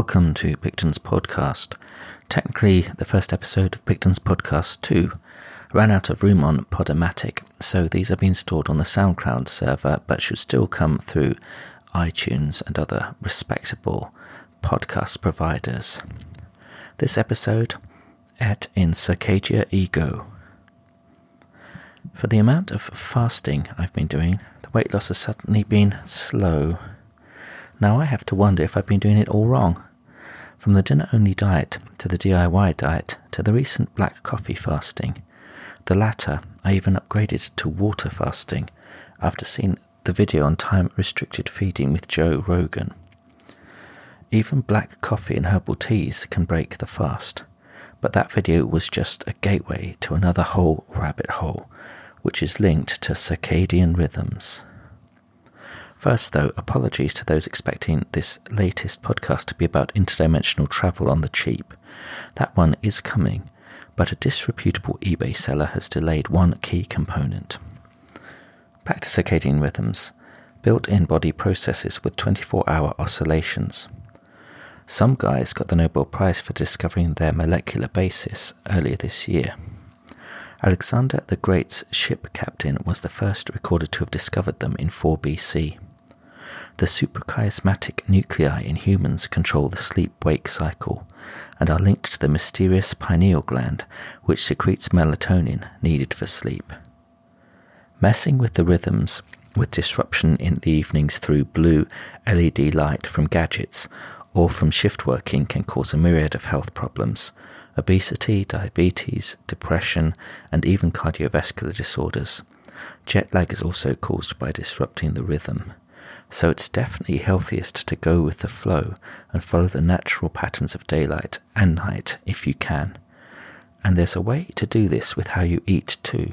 Welcome to Picton's podcast. Technically, the first episode of Picton's podcast 2 ran out of room on Podomatic, so these are being stored on the SoundCloud server but should still come through iTunes and other respectable podcast providers. This episode, Et in Circadia Ego. For the amount of fasting I've been doing, the weight loss has suddenly been slow. Now I have to wonder if I've been doing it all wrong. From the dinner only diet to the DIY diet to the recent black coffee fasting. The latter I even upgraded to water fasting after seeing the video on time restricted feeding with Joe Rogan. Even black coffee and herbal teas can break the fast, but that video was just a gateway to another whole rabbit hole, which is linked to circadian rhythms. First, though, apologies to those expecting this latest podcast to be about interdimensional travel on the cheap. That one is coming, but a disreputable eBay seller has delayed one key component. Back to circadian rhythms, built in body processes with 24 hour oscillations. Some guys got the Nobel Prize for discovering their molecular basis earlier this year. Alexander the Great's ship captain was the first recorded to have discovered them in 4 BC. The suprachiasmatic nuclei in humans control the sleep wake cycle and are linked to the mysterious pineal gland, which secretes melatonin needed for sleep. Messing with the rhythms with disruption in the evenings through blue LED light from gadgets or from shift working can cause a myriad of health problems obesity, diabetes, depression, and even cardiovascular disorders. Jet lag is also caused by disrupting the rhythm. So it's definitely healthiest to go with the flow and follow the natural patterns of daylight and night if you can. And there's a way to do this with how you eat too.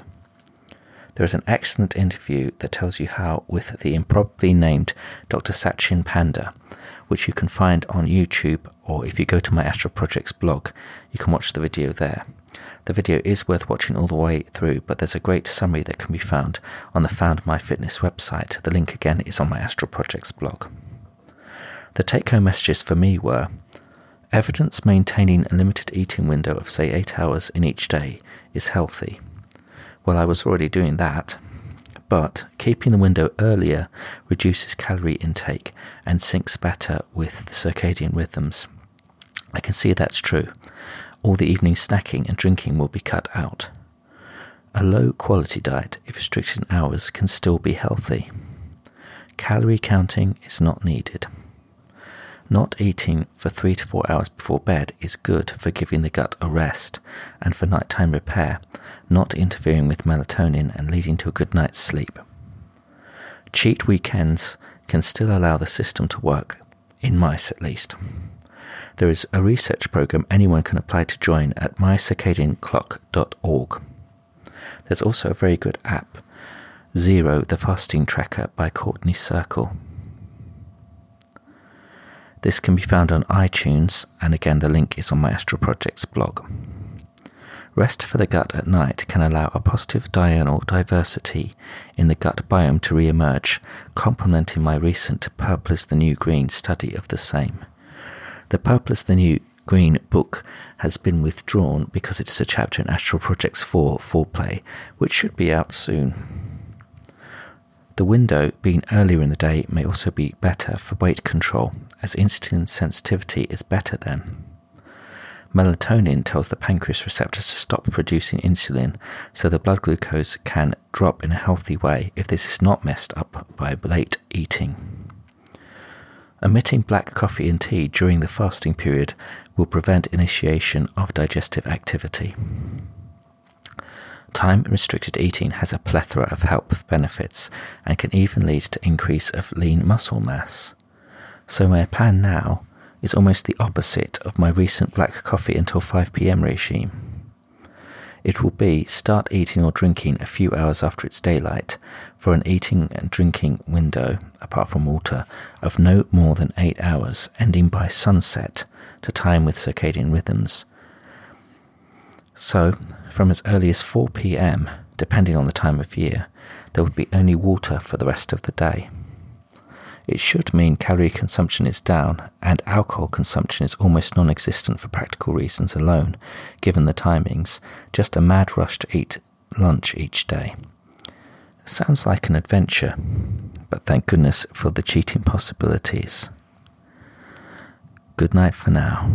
There is an excellent interview that tells you how with the improbably named Dr. Sachin Panda, which you can find on YouTube or if you go to my Astral Projects blog, you can watch the video there. The video is worth watching all the way through, but there's a great summary that can be found on the Found My Fitness website. The link again is on my Astral Projects blog. The take home messages for me were evidence maintaining a limited eating window of, say, eight hours in each day is healthy. Well, I was already doing that, but keeping the window earlier reduces calorie intake and syncs better with the circadian rhythms. I can see that's true all the evening snacking and drinking will be cut out. A low quality diet, if restricted in hours, can still be healthy. Calorie counting is not needed. Not eating for three to four hours before bed is good for giving the gut a rest and for nighttime repair, not interfering with melatonin and leading to a good night's sleep. Cheat weekends can still allow the system to work, in mice at least. There is a research program anyone can apply to join at mycircadianclock.org. There's also a very good app, Zero the Fasting Tracker by Courtney Circle. This can be found on iTunes, and again, the link is on my Astral Projects blog. Rest for the gut at night can allow a positive diurnal diversity in the gut biome to re emerge, complementing my recent Purple is the New Green study of the same. The Purple is the New Green book has been withdrawn because it's a chapter in Astral Projects 4 Foreplay, which should be out soon. The window being earlier in the day may also be better for weight control, as insulin sensitivity is better then. Melatonin tells the pancreas receptors to stop producing insulin so the blood glucose can drop in a healthy way if this is not messed up by late eating. Omitting black coffee and tea during the fasting period will prevent initiation of digestive activity. Time restricted eating has a plethora of health benefits and can even lead to increase of lean muscle mass. So my plan now is almost the opposite of my recent black coffee until 5 pm regime. It will be start eating or drinking a few hours after it's daylight for an eating and drinking window, apart from water, of no more than eight hours, ending by sunset to time with circadian rhythms. So, from as early as 4 pm, depending on the time of year, there would be only water for the rest of the day. It should mean calorie consumption is down and alcohol consumption is almost non existent for practical reasons alone, given the timings, just a mad rush to eat lunch each day. Sounds like an adventure, but thank goodness for the cheating possibilities. Good night for now.